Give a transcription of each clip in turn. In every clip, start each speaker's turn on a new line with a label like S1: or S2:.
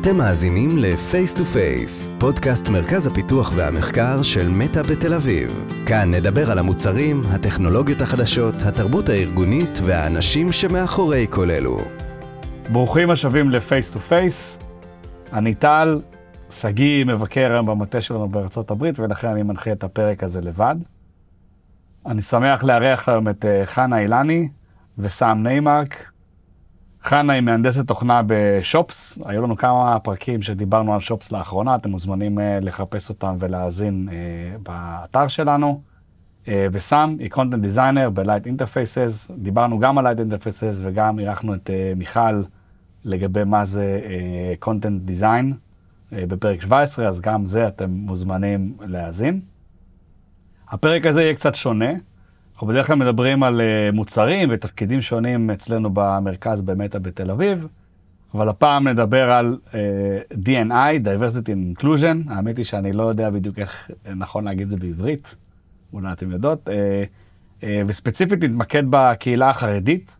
S1: אתם מאזינים ל-Face to Face, פודקאסט מרכז הפיתוח והמחקר של מטא בתל אביב. כאן נדבר על המוצרים, הטכנולוגיות החדשות, התרבות הארגונית והאנשים שמאחורי כל אלו.
S2: ברוכים השבים ל-Face to Face. אני טל, שגיא מבקר היום במטה שלנו בארצות הברית, ולכן אני מנחה את הפרק הזה לבד. אני שמח לארח היום את אה, חנה אילני וסאם ניימרק. חנה היא מהנדסת תוכנה ב Shops, היו לנו כמה פרקים שדיברנו על Shops לאחרונה, אתם מוזמנים uh, לחפש אותם ולהאזין uh, באתר שלנו. Uh, וסאם היא content designer ב-Lite Interfaces, דיברנו גם על Lite Interfaces וגם אירחנו את מיכל לגבי מה זה content design בפרק 17, אז גם זה אתם מוזמנים להאזין. הפרק הזה יהיה קצת שונה. אנחנו בדרך כלל מדברים על uh, מוצרים ותפקידים שונים אצלנו במרכז במטא בתל אביב, אבל הפעם נדבר על uh, D&I, Diversity and Inclusion, האמת היא שאני לא יודע בדיוק איך נכון להגיד את זה בעברית, אולי אתם יודעות, uh, uh, וספציפית נתמקד בקהילה החרדית.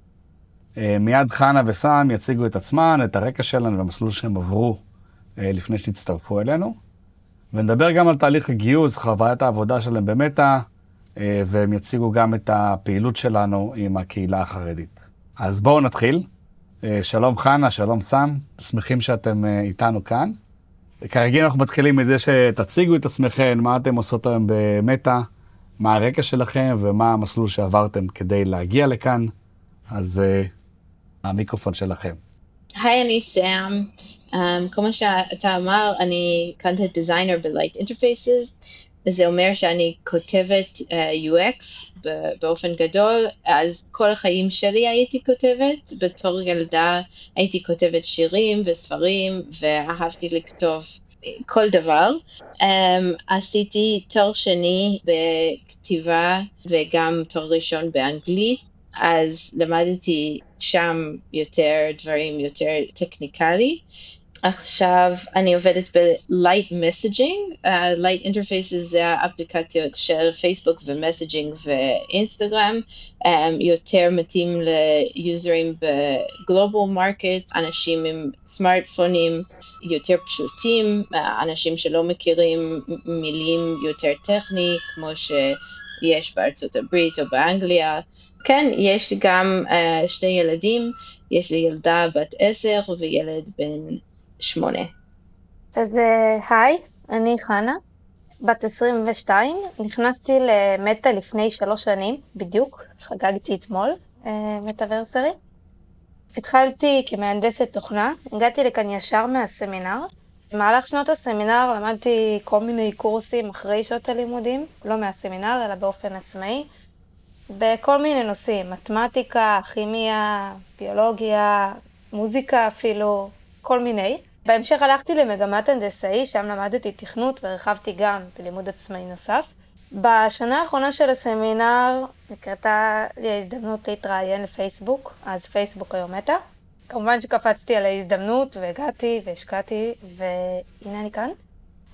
S2: Uh, מיד חנה וסאם יציגו את עצמן, את הרקע שלנו והמסלול שהם עברו uh, לפני שהצטרפו אלינו. ונדבר גם על תהליך הגיוס, חוויית העבודה שלהם במטא, אה, והם יציגו גם את הפעילות שלנו עם הקהילה החרדית. אז בואו נתחיל. אה, שלום חנה, שלום סם, שמחים שאתם אה, איתנו כאן. כרגיל אנחנו מתחילים מזה שתציגו את עצמכם, מה אתם עושות היום במטא, מה הרקע שלכם ומה המסלול שעברתם כדי להגיע לכאן. אז המיקרופון שלכם.
S3: היי, אני סאם. Um, כמו שאתה אמר, אני content designer ב-Light. זה אומר שאני כותבת uh, UX באופן גדול, אז כל החיים שלי הייתי כותבת, בתור ילדה הייתי כותבת שירים וספרים ואהבתי לכתוב כל דבר. Um, עשיתי תואר שני בכתיבה וגם תואר ראשון באנגלית, אז למדתי שם יותר דברים יותר technically. עכשיו אני עובדת ב-Lite Messaging, uh, Lite Interfaces זה האפליקציות של פייסבוק ו messaging ואינסטגרם, um, יותר מתאים ליוזרים ב global market, אנשים עם סמארטפונים יותר פשוטים, uh, אנשים שלא מכירים מילים יותר טכני, כמו שיש בארצות הברית או באנגליה. כן, יש גם uh, שני ילדים, יש לי ילדה בת עשר וילד בן שמונה.
S4: אז אה, היי, אני חנה, בת 22, נכנסתי למטא לפני שלוש שנים, בדיוק, חגגתי אתמול, אה, מטאוורסרי. התחלתי כמהנדסת תוכנה, הגעתי לכאן ישר מהסמינר. במהלך שנות הסמינר למדתי כל מיני קורסים אחרי שעות הלימודים, לא מהסמינר, אלא באופן עצמאי, בכל מיני נושאים, מתמטיקה, כימיה, ביולוגיה, מוזיקה אפילו, כל מיני. בהמשך הלכתי למגמת הנדסאי, שם למדתי תכנות והרחבתי גם בלימוד עצמאי נוסף. בשנה האחרונה של הסמינר נקרתה לי ההזדמנות להתראיין לפייסבוק, אז פייסבוק היום מטא. כמובן שקפצתי על ההזדמנות והגעתי והשקעתי, והנה אני כאן.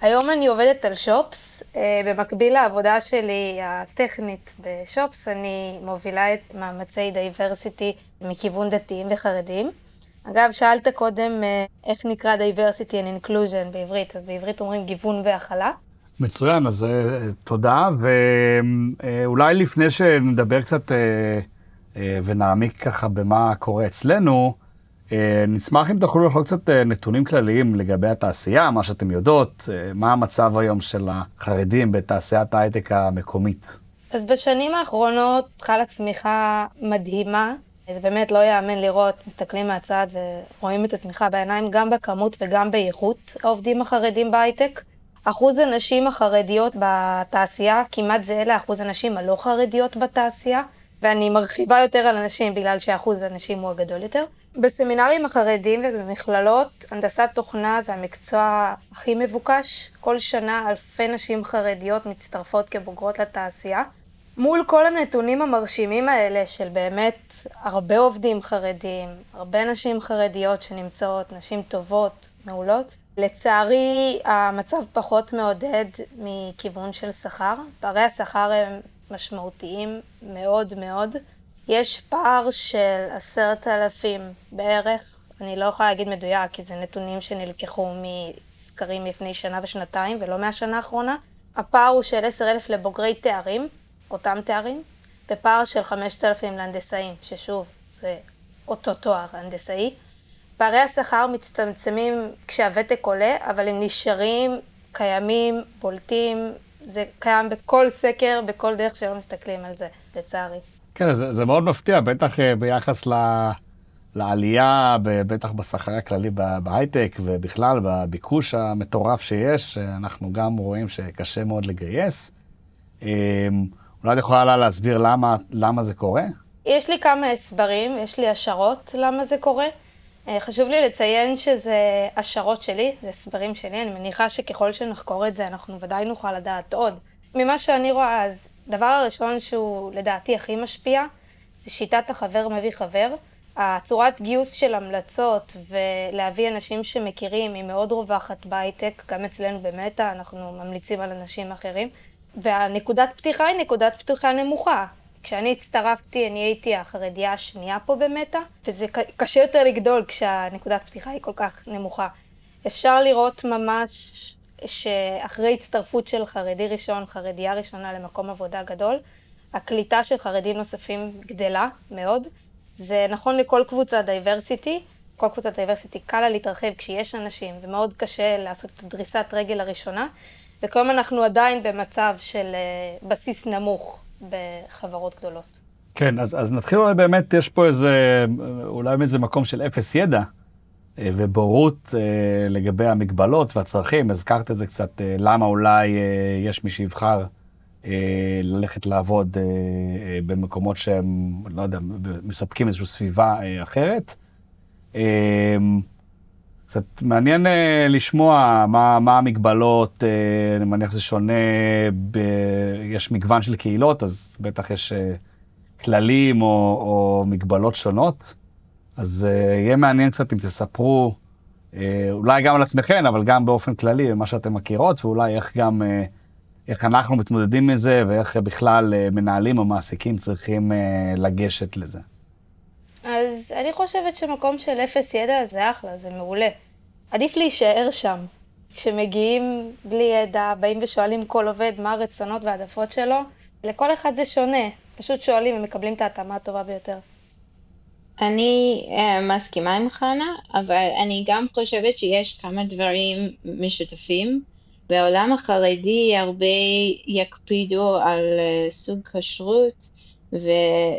S4: היום אני עובדת על Shops. אה, במקביל לעבודה שלי הטכנית ב Shops, אני מובילה את מאמצי diversity מכיוון דתיים וחרדים. אגב, שאלת קודם אה, איך נקרא diversity and inclusion בעברית, אז בעברית אומרים גיוון והכלה.
S2: מצוין, אז אה, תודה, ואולי לפני שנדבר קצת אה, ונעמיק ככה במה קורה אצלנו, נשמח אם תוכלו לכל קצת נתונים כלליים לגבי התעשייה, מה שאתם יודעות, מה המצב היום של החרדים בתעשיית ההייטק המקומית.
S4: אז בשנים האחרונות חלה צמיחה מדהימה זה באמת לא ייאמן לראות, מסתכלים מהצד ורואים את הצמיחה בעיניים, גם בכמות וגם באיכות העובדים החרדים בהייטק. אחוז הנשים החרדיות בתעשייה כמעט זהה לאחוז הנשים הלא חרדיות בתעשייה, ואני מרחיבה יותר על הנשים בגלל שאחוז הנשים הוא הגדול יותר. בסמינרים החרדים ובמכללות, הנדסת תוכנה זה המקצוע הכי מבוקש. כל שנה אלפי נשים חרדיות מצטרפות כבוגרות לתעשייה. מול כל הנתונים המרשימים האלה של באמת הרבה עובדים חרדים, הרבה נשים חרדיות שנמצאות, נשים טובות, מעולות, לצערי המצב פחות מעודד מכיוון של שכר. פערי השכר הם משמעותיים מאוד מאוד. יש פער של עשרת אלפים בערך אני לא יכולה להגיד מדויק, כי זה נתונים שנלקחו מסקרים לפני שנה ושנתיים, ולא מהשנה האחרונה. הפער הוא של 10,000 לבוגרי תארים, אותם תארים, ופער של 5,000 להנדסאים, ששוב, זה אותו תואר, הנדסאי. פערי השכר מצטמצמים כשהוותק עולה, אבל הם נשארים, קיימים, בולטים, זה קיים בכל סקר, בכל דרך שלא מסתכלים על זה, לצערי.
S2: כן, זה, זה מאוד מפתיע, בטח אה, ביחס ל, לעלייה, בטח בשכר הכללי בהייטק, ובכלל בביקוש המטורף שיש, אנחנו גם רואים שקשה מאוד לגייס. אולי את יכולה להסביר למה, למה זה קורה?
S4: יש לי כמה הסברים, יש לי השערות למה זה קורה. אה, חשוב לי לציין שזה השערות שלי, זה הסברים שלי, אני מניחה שככל שנחקור את זה אנחנו ודאי נוכל לדעת עוד. ממה שאני רואה, אז דבר הראשון שהוא לדעתי הכי משפיע, זה שיטת החבר מביא חבר. הצורת גיוס של המלצות ולהביא אנשים שמכירים היא מאוד רווחת בהייטק, גם אצלנו במטא אנחנו ממליצים על אנשים אחרים. והנקודת פתיחה היא נקודת פתיחה נמוכה. כשאני הצטרפתי, אני הייתי החרדיה השנייה פה במטא, וזה קשה יותר לגדול כשהנקודת פתיחה היא כל כך נמוכה. אפשר לראות ממש שאחרי הצטרפות של חרדי ראשון, חרדיה ראשונה למקום עבודה גדול, הקליטה של חרדים נוספים גדלה מאוד. זה נכון לכל קבוצה diversity, כל קבוצת diversity קל לה להתרחב כשיש אנשים, ומאוד קשה לעשות את דריסת רגל הראשונה, וכיום אנחנו עדיין במצב של uh, בסיס נמוך בחברות גדולות.
S2: כן, אז, אז נתחיל אולי באמת, יש פה איזה, אולי איזה מקום של אפס ידע אה, ובורות אה, לגבי המגבלות והצרכים. הזכרת את זה קצת, אה, למה אולי יש מי שיבחר ללכת לעבוד במקומות שהם, לא יודע, מספקים איזושהי סביבה אחרת. קצת מעניין לשמוע מה, מה המגבלות, אני מניח שזה שונה, ב, יש מגוון של קהילות, אז בטח יש כללים או, או מגבלות שונות. אז יהיה מעניין קצת אם תספרו, אולי גם על עצמכם, אבל גם באופן כללי, מה שאתם מכירות, ואולי איך גם, איך אנחנו מתמודדים עם זה, ואיך בכלל מנהלים או מעסיקים צריכים לגשת לזה.
S4: אז אני חושבת שמקום של אפס ידע זה אחלה, זה מעולה. עדיף להישאר שם. כשמגיעים בלי ידע, באים ושואלים כל עובד מה הרצונות והעדפות שלו, לכל אחד זה שונה. פשוט שואלים ומקבלים את ההתאמה הטובה ביותר.
S3: אני uh, מסכימה עם חנה, אבל אני גם חושבת שיש כמה דברים משותפים. בעולם החרדי הרבה יקפידו על uh, סוג כשרות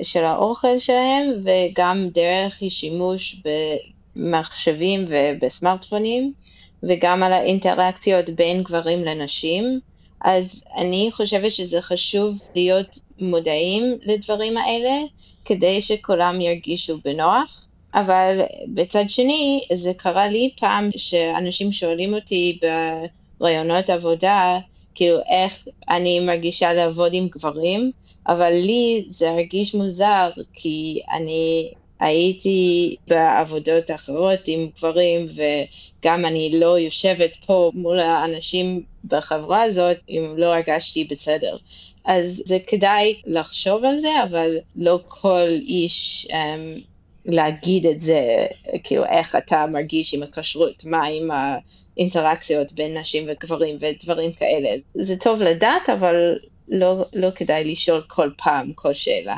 S3: של האוכל שלהם, וגם דרך שימוש במחשבים ובסמארטפונים, וגם על האינטראקציות בין גברים לנשים. אז אני חושבת שזה חשוב להיות מודעים לדברים האלה, כדי שכולם ירגישו בנוח. אבל בצד שני, זה קרה לי פעם שאנשים שואלים אותי ברעיונות עבודה, כאילו איך אני מרגישה לעבוד עם גברים, אבל לי זה הרגיש מוזר, כי אני הייתי בעבודות אחרות עם גברים, וגם אני לא יושבת פה מול האנשים בחברה הזאת אם לא הרגשתי בסדר. אז זה כדאי לחשוב על זה, אבל לא כל איש um, להגיד את זה, כאילו איך אתה מרגיש עם הכשרות, מה עם האינטראקציות בין נשים וגברים ודברים כאלה. זה טוב לדעת, אבל לא, לא כדאי לשאול כל פעם כל שאלה.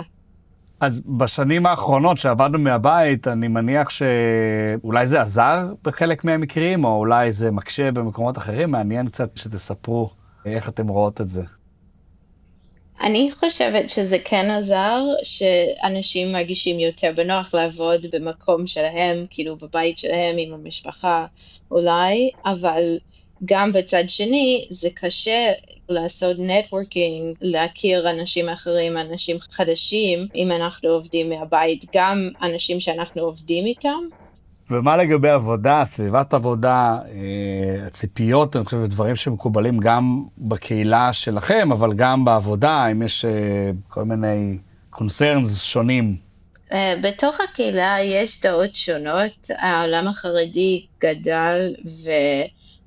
S2: אז בשנים האחרונות שעבדנו מהבית, אני מניח שאולי זה עזר בחלק מהמקרים, או אולי זה מקשה במקומות אחרים. מעניין קצת שתספרו איך אתם רואות את זה.
S3: אני חושבת שזה כן עזר, שאנשים מרגישים יותר בנוח לעבוד במקום שלהם, כאילו בבית שלהם עם המשפחה אולי, אבל גם בצד שני זה קשה לעשות נטוורקינג, להכיר אנשים אחרים, אנשים חדשים, אם אנחנו עובדים מהבית, גם אנשים שאנחנו עובדים איתם.
S2: ומה לגבי עבודה, סביבת עבודה, אה, הציפיות, אני חושב, דברים שמקובלים גם בקהילה שלכם, אבל גם בעבודה, אם יש אה, כל מיני קונצרנס שונים.
S3: אה, בתוך הקהילה יש דעות שונות, העולם החרדי גדל ו...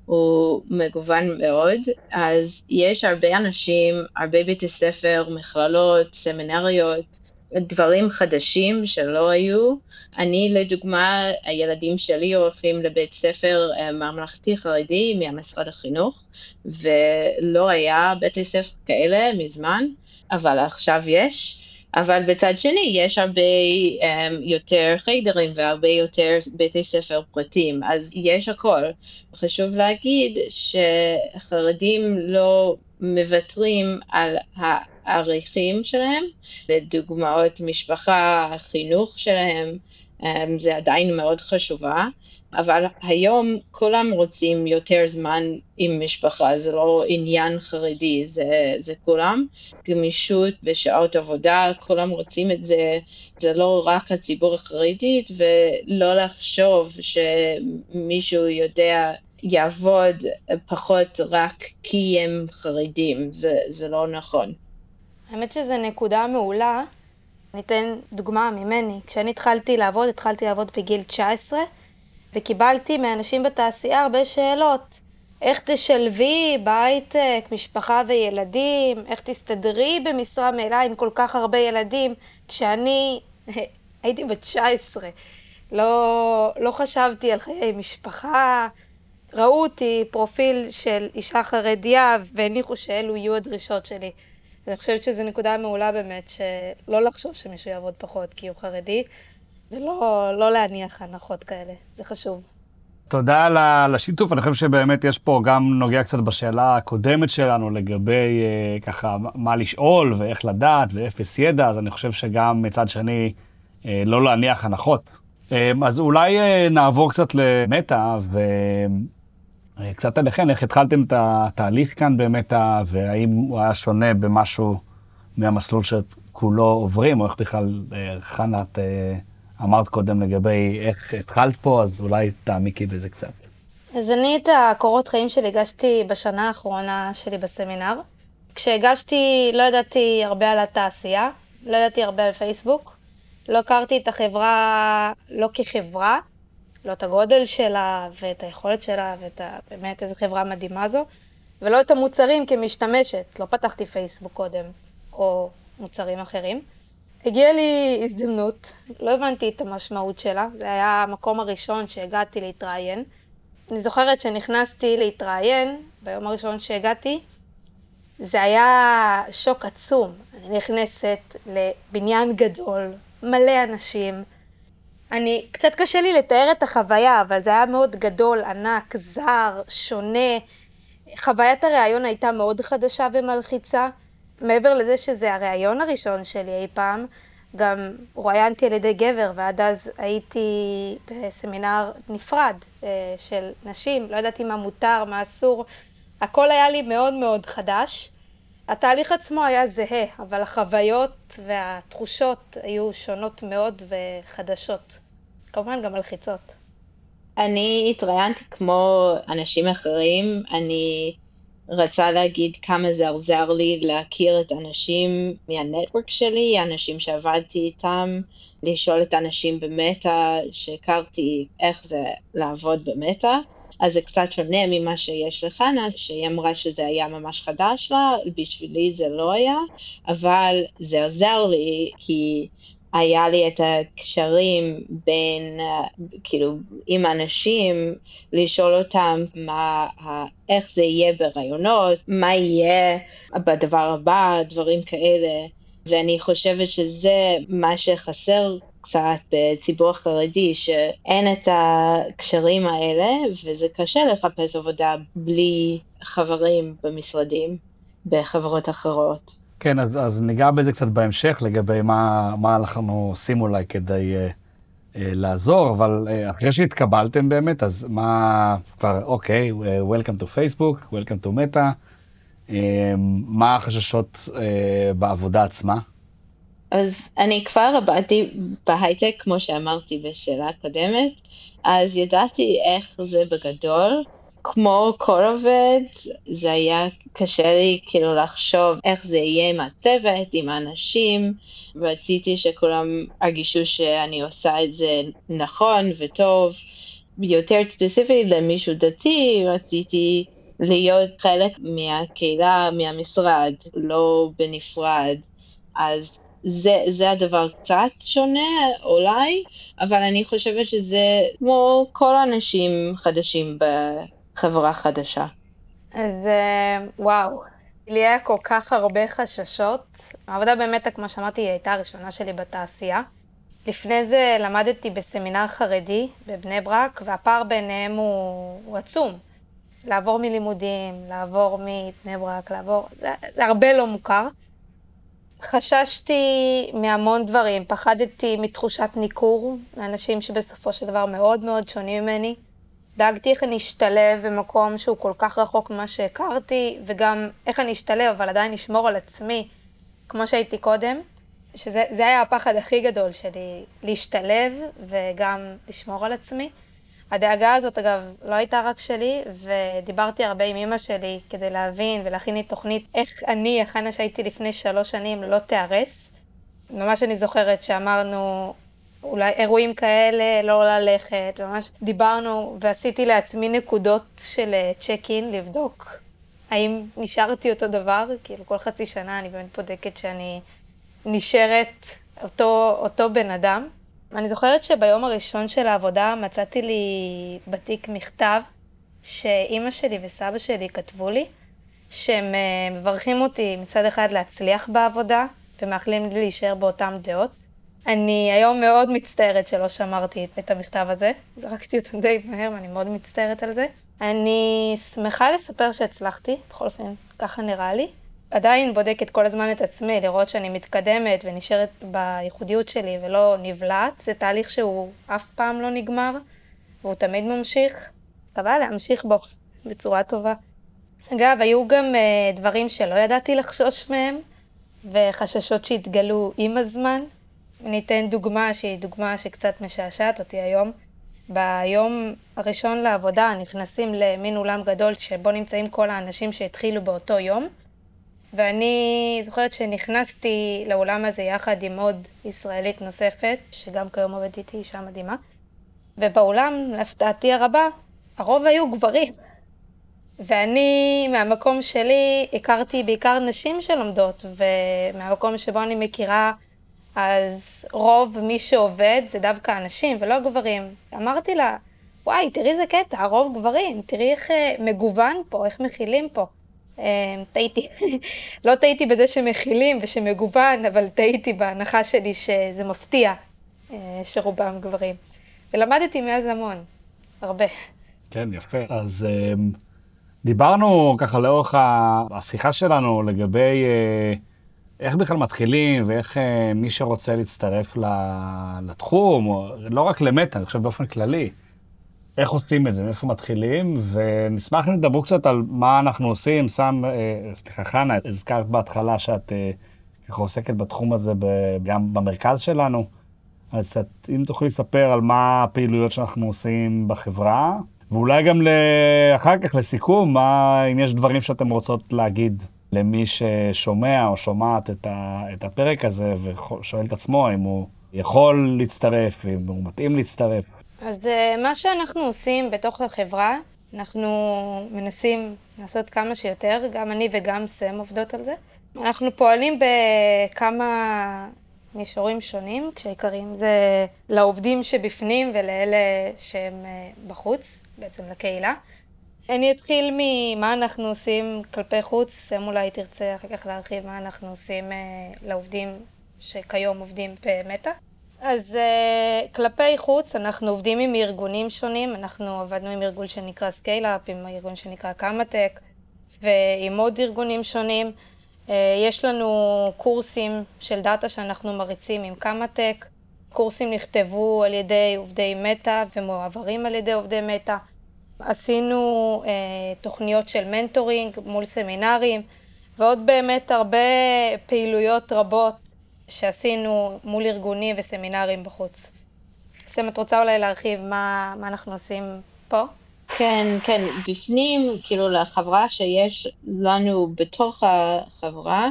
S3: הוא מגוון מאוד, אז יש הרבה אנשים, הרבה בתי ספר, מכללות, סמינריות, דברים חדשים שלא היו. אני, לדוגמה, הילדים שלי הולכים לבית ספר אה, ממלכתי חרדי מהמשרד החינוך, ולא היה בתי ספר כאלה מזמן, אבל עכשיו יש. אבל בצד שני יש הרבה um, יותר חיידרים והרבה יותר בתי ספר פרטיים, אז יש הכל. חשוב להגיד שחרדים לא מוותרים על הערכים שלהם, לדוגמאות משפחה, החינוך שלהם, זה עדיין מאוד חשובה, אבל היום כולם רוצים יותר זמן עם משפחה, זה לא עניין חרדי, זה, זה כולם. גמישות בשעות עבודה, כולם רוצים את זה, זה לא רק הציבור החרדי, ולא לחשוב שמישהו יודע יעבוד פחות רק כי הם חרדים, זה, זה לא נכון.
S4: האמת שזו נקודה מעולה. אני אתן דוגמה ממני. כשאני התחלתי לעבוד, התחלתי לעבוד בגיל 19, וקיבלתי מאנשים בתעשייה הרבה שאלות. איך תשלבי בהייטק, משפחה וילדים, איך תסתדרי במשרה מלאה עם כל כך הרבה ילדים, כשאני הייתי בת 19. לא, לא חשבתי על חיי משפחה, ראו אותי פרופיל של אישה חרדיה והניחו שאלו יהיו הדרישות שלי. אני חושבת שזו נקודה מעולה באמת, שלא לחשוב שמישהו יעבוד פחות כי הוא חרדי, ולא לא להניח הנחות כאלה, זה חשוב.
S2: תודה על השיתוף, אני חושב שבאמת יש פה גם נוגע קצת בשאלה הקודמת שלנו לגבי אה, ככה מה לשאול ואיך לדעת ואפס ידע, אז אני חושב שגם מצד שני אה, לא להניח הנחות. אה, אז אולי נעבור קצת למטה, ו... קצת עליכם, איך התחלתם את התהליך כאן באמת, והאם הוא היה שונה במשהו מהמסלול שכולו עוברים, או איך בכלל, אה, חנה, את אה, אמרת קודם לגבי איך התחלת פה, אז אולי תעמיקי בזה קצת.
S4: אז אני את הקורות חיים שלי הגשתי בשנה האחרונה שלי בסמינר. כשהגשתי, לא ידעתי הרבה על התעשייה, לא ידעתי הרבה על פייסבוק, לא הכרתי את החברה לא כחברה, לא את הגודל שלה ואת היכולת שלה ואת ה... באמת איזה חברה מדהימה זו, ולא את המוצרים כמשתמשת. לא פתחתי פייסבוק קודם, או מוצרים אחרים. הגיעה לי הזדמנות, לא הבנתי את המשמעות שלה, זה היה המקום הראשון שהגעתי להתראיין. אני זוכרת שנכנסתי להתראיין, ביום הראשון שהגעתי, זה היה שוק עצום. אני נכנסת לבניין גדול, מלא אנשים, אני, קצת קשה לי לתאר את החוויה, אבל זה היה מאוד גדול, ענק, זר, שונה. חוויית הראיון הייתה מאוד חדשה ומלחיצה. מעבר לזה שזה הראיון הראשון שלי אי פעם, גם רואיינתי על ידי גבר, ועד אז הייתי בסמינר נפרד אה, של נשים, לא ידעתי מה מותר, מה אסור. הכל היה לי מאוד מאוד חדש. התהליך עצמו היה זהה, אבל החוויות והתחושות היו שונות מאוד וחדשות. כמובן גם מלחיצות.
S3: אני התראיינתי כמו אנשים אחרים, אני רצה להגיד כמה זה עזר לי להכיר את האנשים מהנטוורק שלי, אנשים שעבדתי איתם, לשאול את האנשים במטא, שהכרתי איך זה לעבוד במטא. אז זה קצת שונה ממה שיש לחנה, שהיא אמרה שזה היה ממש חדש לה, בשבילי זה לא היה, אבל זה עוזר לי, כי היה לי את הקשרים בין, כאילו, עם אנשים, לשאול אותם מה, איך זה יהיה ברעיונות, מה יהיה בדבר הבא, דברים כאלה. ואני חושבת שזה מה שחסר קצת בציבור החרדי, שאין את הקשרים האלה, וזה קשה לחפש עבודה בלי חברים במשרדים, בחברות אחרות.
S2: כן, אז, אז ניגע בזה קצת בהמשך, לגבי מה, מה אנחנו עושים אולי כדי uh, uh, לעזור, אבל uh, אחרי שהתקבלתם באמת, אז מה כבר, אוקיי, Welcome to Facebook, Welcome to Meta, uh, מה החששות uh, בעבודה עצמה?
S3: אז אני כבר עבדתי בהייטק, כמו שאמרתי בשאלה הקודמת, אז ידעתי איך זה בגדול. כמו כל עובד, זה היה קשה לי כאילו לחשוב איך זה יהיה עם הצוות, עם האנשים. רציתי שכולם ירגישו שאני עושה את זה נכון וטוב. יותר ספציפי למישהו דתי, רציתי להיות חלק מהקהילה, מהמשרד, לא בנפרד. אז זה, זה הדבר קצת שונה אולי, אבל אני חושבת שזה כמו כל האנשים חדשים בחברה חדשה.
S4: אז אה, וואו, לי היה כל כך הרבה חששות. העבודה באמת, כמו שאמרתי, היא הייתה הראשונה שלי בתעשייה. לפני זה למדתי בסמינר חרדי בבני ברק, והפער ביניהם הוא, הוא עצום. לעבור מלימודים, לעבור מבני ברק, לעבור... זה, זה הרבה לא מוכר. חששתי מהמון דברים, פחדתי מתחושת ניכור, מאנשים שבסופו של דבר מאוד מאוד שונים ממני. דאגתי איך אני אשתלב במקום שהוא כל כך רחוק ממה שהכרתי, וגם איך אני אשתלב, אבל עדיין לשמור על עצמי, כמו שהייתי קודם. שזה היה הפחד הכי גדול שלי, להשתלב וגם לשמור על עצמי. הדאגה הזאת, אגב, לא הייתה רק שלי, ודיברתי הרבה עם אימא שלי כדי להבין ולהכין לי תוכנית איך אני, החנה שהייתי לפני שלוש שנים, לא תיהרס. ממש אני זוכרת שאמרנו, אולי אירועים כאלה, לא ללכת, ממש דיברנו ועשיתי לעצמי נקודות של צ'ק אין, לבדוק האם נשארתי אותו דבר, כאילו כל חצי שנה אני באמת בודקת שאני נשארת אותו, אותו בן אדם. אני זוכרת שביום הראשון של העבודה מצאתי לי בתיק מכתב שאימא שלי וסבא שלי כתבו לי, שהם אה, מברכים אותי מצד אחד להצליח בעבודה ומאחלים לי להישאר באותן דעות. אני היום מאוד מצטערת שלא שמרתי את המכתב הזה, זרקתי אותו די מהר ואני מאוד מצטערת על זה. אני שמחה לספר שהצלחתי, בכל אופן ככה נראה לי. עדיין בודקת כל הזמן את עצמי, לראות שאני מתקדמת ונשארת בייחודיות שלי ולא נבלעת. זה תהליך שהוא אף פעם לא נגמר, והוא תמיד ממשיך. מקווה להמשיך בו בצורה טובה. אגב, היו גם uh, דברים שלא ידעתי לחשוש מהם, וחששות שהתגלו עם הזמן. אני אתן דוגמה שהיא דוגמה שקצת משעשעת אותי היום. ביום הראשון לעבודה נכנסים למין אולם גדול שבו נמצאים כל האנשים שהתחילו באותו יום. ואני זוכרת שנכנסתי לאולם הזה יחד עם עוד ישראלית נוספת, שגם כיום עובדת איתי, אישה מדהימה, ובאולם, להפתעתי הרבה, הרוב היו גברים. ואני, מהמקום שלי, הכרתי בעיקר נשים שלומדות, ומהמקום שבו אני מכירה, אז רוב מי שעובד זה דווקא הנשים ולא גברים. אמרתי לה, וואי, תראי איזה קטע, הרוב גברים, תראי איך אה, מגוון פה, איך מכילים פה. אמ, טעיתי. לא טעיתי בזה שמכילים ושמגוון, אבל טעיתי בהנחה שלי שזה מפתיע אה, שרובם גברים. ולמדתי מאז המון, הרבה.
S2: כן, יפה. אז אמ, דיברנו ככה לאורך השיחה שלנו לגבי אה, איך בכלל מתחילים ואיך אה, מי שרוצה להצטרף לתחום, לא רק למטה, אני חושב באופן כללי. איך עושים את זה, מאיפה מתחילים, ונשמח אם תדברו קצת על מה אנחנו עושים. שם, אה, סליחה, חנה, הזכרת בהתחלה שאת אה, ככה עוסקת בתחום הזה גם במרכז שלנו, אז את, אם תוכלי לספר על מה הפעילויות שאנחנו עושים בחברה, ואולי גם אחר כך לסיכום, מה, אם יש דברים שאתם רוצות להגיד למי ששומע או שומעת את, ה, את הפרק הזה ושואל את עצמו אם הוא יכול להצטרף, אם הוא מתאים להצטרף.
S4: אז אה, מה שאנחנו עושים בתוך החברה, אנחנו מנסים לעשות כמה שיותר, גם אני וגם סם עובדות על זה. אנחנו פועלים בכמה מישורים שונים, כשהעיקרים זה לעובדים שבפנים ולאלה שהם אה, בחוץ, בעצם לקהילה. אני אתחיל ממה אנחנו עושים כלפי חוץ, סם אולי תרצה אחר כך להרחיב מה אנחנו עושים אה, לעובדים שכיום עובדים במטא. אז uh, כלפי חוץ אנחנו עובדים עם ארגונים שונים, אנחנו עבדנו עם ארגון שנקרא Scale-Up, עם ארגון שנקרא קמא-טק ועם עוד ארגונים שונים. Uh, יש לנו קורסים של דאטה שאנחנו מריצים עם קמא-טק, קורסים נכתבו על ידי עובדי מטא ומועברים על ידי עובדי מטא. עשינו uh, תוכניות של mentoring מול סמינרים ועוד באמת הרבה פעילויות רבות שעשינו מול ארגונים וסמינרים בחוץ. סם, את רוצה אולי להרחיב מה, מה אנחנו עושים פה?
S3: כן, כן, בפנים, כאילו לחברה שיש לנו בתוך החברה,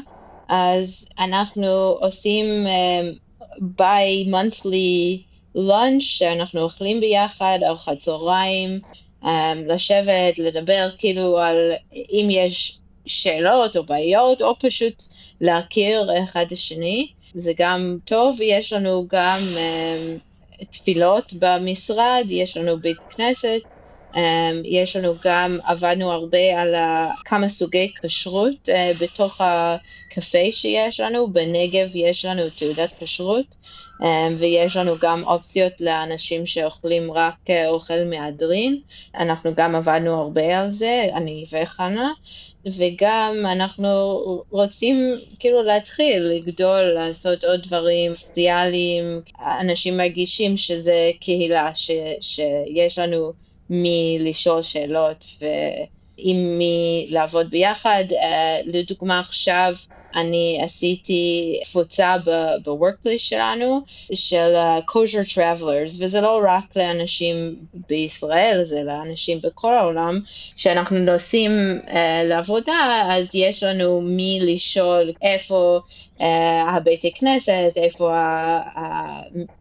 S3: אז אנחנו עושים ביי מונת'לי לונץ' שאנחנו אוכלים ביחד, ארוחת צהריים, um, לשבת, לדבר כאילו על אם יש שאלות או בעיות, או פשוט להכיר אחד את השני. זה גם טוב, יש לנו גם um, תפילות במשרד, יש לנו בית כנסת, יש לנו גם, עבדנו הרבה על כמה סוגי כשרות uh, בתוך הקפה שיש לנו, בנגב יש לנו תעודת כשרות, um, ויש לנו גם אופציות לאנשים שאוכלים רק uh, אוכל מהדרין, אנחנו גם עבדנו הרבה על זה, אני וחנה, וגם אנחנו רוצים כאילו להתחיל לגדול, לעשות עוד דברים סוציאליים, אנשים מרגישים שזה קהילה, ש, שיש לנו מי לשאול שאלות ועם מי לעבוד ביחד. Uh, לדוגמה עכשיו אני עשיתי קבוצה ב-workplace שלנו של uh, kosher travelers, וזה לא רק לאנשים בישראל, זה לאנשים בכל העולם. כשאנחנו נוסעים uh, לעבודה, אז יש לנו מי לשאול איפה uh, הבתי כנסת, איפה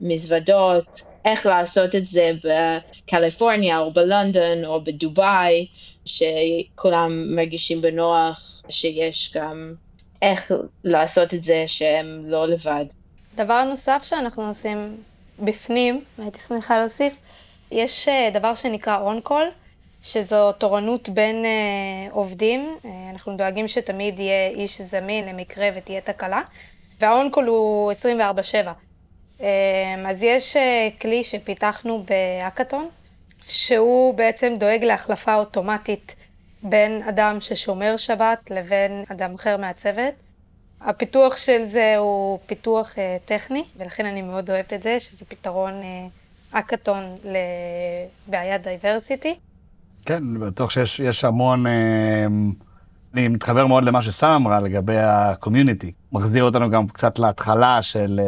S3: המזוודות, איך לעשות את זה בקליפורניה או בלונדון או בדובאי, שכולם מרגישים בנוח, שיש גם איך לעשות את זה שהם לא לבד.
S4: דבר נוסף שאנחנו עושים בפנים, הייתי שמחה להוסיף, יש אה, דבר שנקרא און-קול, שזו תורנות בין uh, עובדים. Uh, אנחנו דואגים שתמיד יהיה איש זמין למקרה ותהיה תקלה, וה on-call הוא 24/7. אמ, אז יש אה, כלי שפיתחנו בהאקתון, שהוא בעצם דואג להחלפה אוטומטית בין אדם ששומר שבת לבין אדם אחר מהצוות. הפיתוח של זה הוא פיתוח uh, טכני, ולכן אני מאוד אוהבת את זה, שזה פתרון האקתון uh, לבעיית diversity.
S2: כן, בטוח שיש המון... אני מתחבר מאוד למה שסם אמרה לגבי ה community. מחזיר אותנו גם קצת להתחלה של...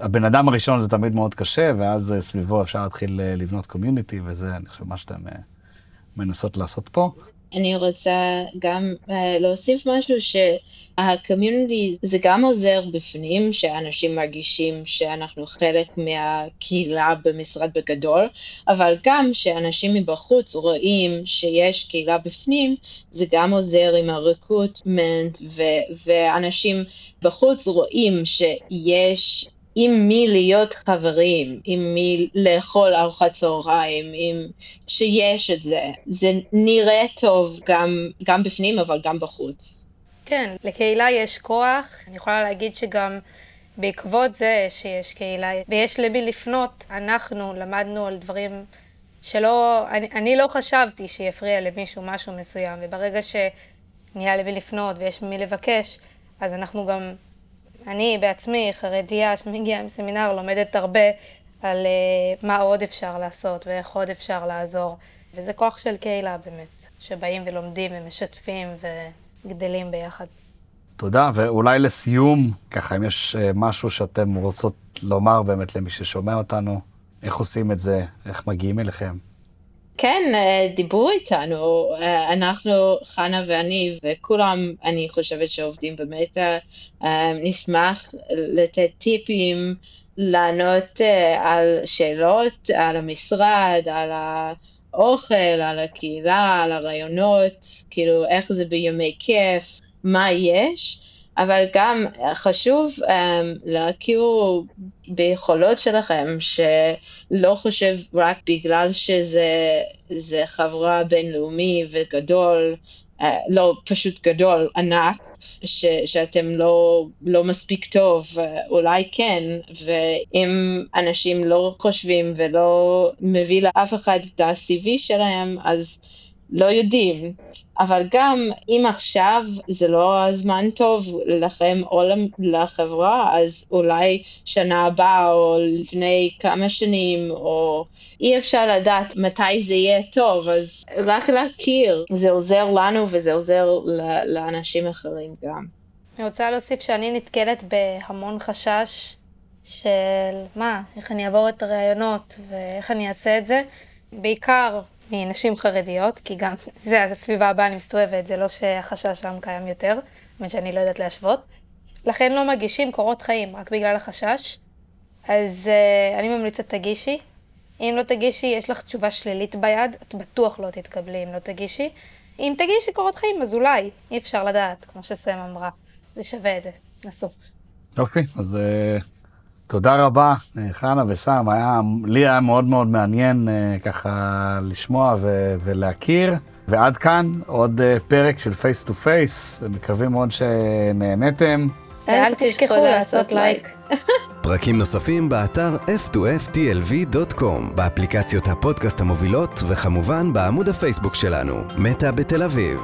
S2: הבן אדם הראשון זה תמיד מאוד קשה, ואז אה, סביבו אפשר להתחיל אה, לבנות community, וזה, אני חושב, מה שאתם אה, מנסות לעשות פה.
S3: אני רוצה גם uh, להוסיף משהו שה community זה גם עוזר בפנים, שאנשים מרגישים שאנחנו חלק מהקהילה במשרד בגדול, אבל גם שאנשים מבחוץ רואים שיש קהילה בפנים, זה גם עוזר עם הרקרוטמנט, ואנשים בחוץ רואים שיש עם מי להיות חברים, עם מי לאכול ארוחת צהריים, עם שיש את זה. זה נראה טוב גם, גם בפנים אבל גם בחוץ.
S4: כן, לקהילה יש כוח. אני יכולה להגיד שגם בעקבות זה שיש קהילה ויש למי לפנות, אנחנו למדנו על דברים שלא, אני, אני לא חשבתי שיפריע למישהו משהו מסוים, וברגע שנהיה למי לפנות ויש ממי לבקש, אז אנחנו גם אני בעצמי, חרדיה שמגיעה מסמינר, לומדת הרבה על uh, מה עוד אפשר לעשות ואיך עוד אפשר לעזור. וזה כוח של קהילה באמת, שבאים ולומדים ומשתפים וגדלים ביחד.
S2: תודה, ואולי לסיום, ככה, אם יש uh, משהו שאתם רוצות לומר באמת למי ששומע אותנו, איך עושים את זה, איך מגיעים אליכם?
S3: כן, אה, דיברו איתנו, אה, אנחנו, חנה ואני, וכולם, אני חושבת שעובדים במטא, אה, נשמח לתת טיפים, לענות על שאלות, על המשרד, על האוכל, על הקהילה, על הרעיונות, כאילו איך זה בימי כיף, מה יש. אבל גם חשוב um, להכיר ביכולות שלכם, שלא חושב רק בגלל שזה חברה בינלאומי וגדול, uh, לא פשוט גדול, ענק, ש, שאתם לא, לא מספיק טוב, אולי כן, ואם אנשים לא חושבים ולא מביא לאף אחד את ה-CV שלהם, אז לא יודעים. אבל גם אם עכשיו זה לא הזמן טוב לכם או לחברה, אז אולי שנה הבאה או לפני כמה שנים, או אי אפשר לדעת מתי זה יהיה טוב, אז רק להכיר, זה עוזר לנו וזה עוזר לאנשים אחרים גם.
S4: אני רוצה להוסיף שאני נתקלת בהמון חשש של מה, איך אני אעבור את הראיונות ואיך אני אעשה את זה. בעיקר מנשים חרדיות, כי גם זה הסביבה הבאה אני מסתובבת, זה לא שהחשש שם קיים יותר, באמת שאני לא יודעת להשוות. לכן לא מגישים קורות חיים, רק בגלל החשש. אז uh, אני ממליצה תגישי. אם לא תגישי, יש לך תשובה שלילית ביד, את בטוח לא תתקבלי אם לא תגישי. אם תגישי קורות חיים, אז אולי, אי אפשר לדעת, כמו שסם אמרה. זה שווה את זה, נסו.
S2: יופי, אז uh, תודה רבה, אה, חנה וסם, היה, לי היה מאוד מאוד מעניין uh, ככה לשמוע ו- ולהכיר. ועד כאן עוד uh, פרק של Face to Face, מקווים מאוד שנהנתם.
S4: ואל תשכחו לעשות לייק.
S1: פרקים נוספים באתר f2ftlv.com, באפליקציות הפודקאסט המובילות, וכמובן בעמוד הפייסבוק שלנו, מטא בתל אביב.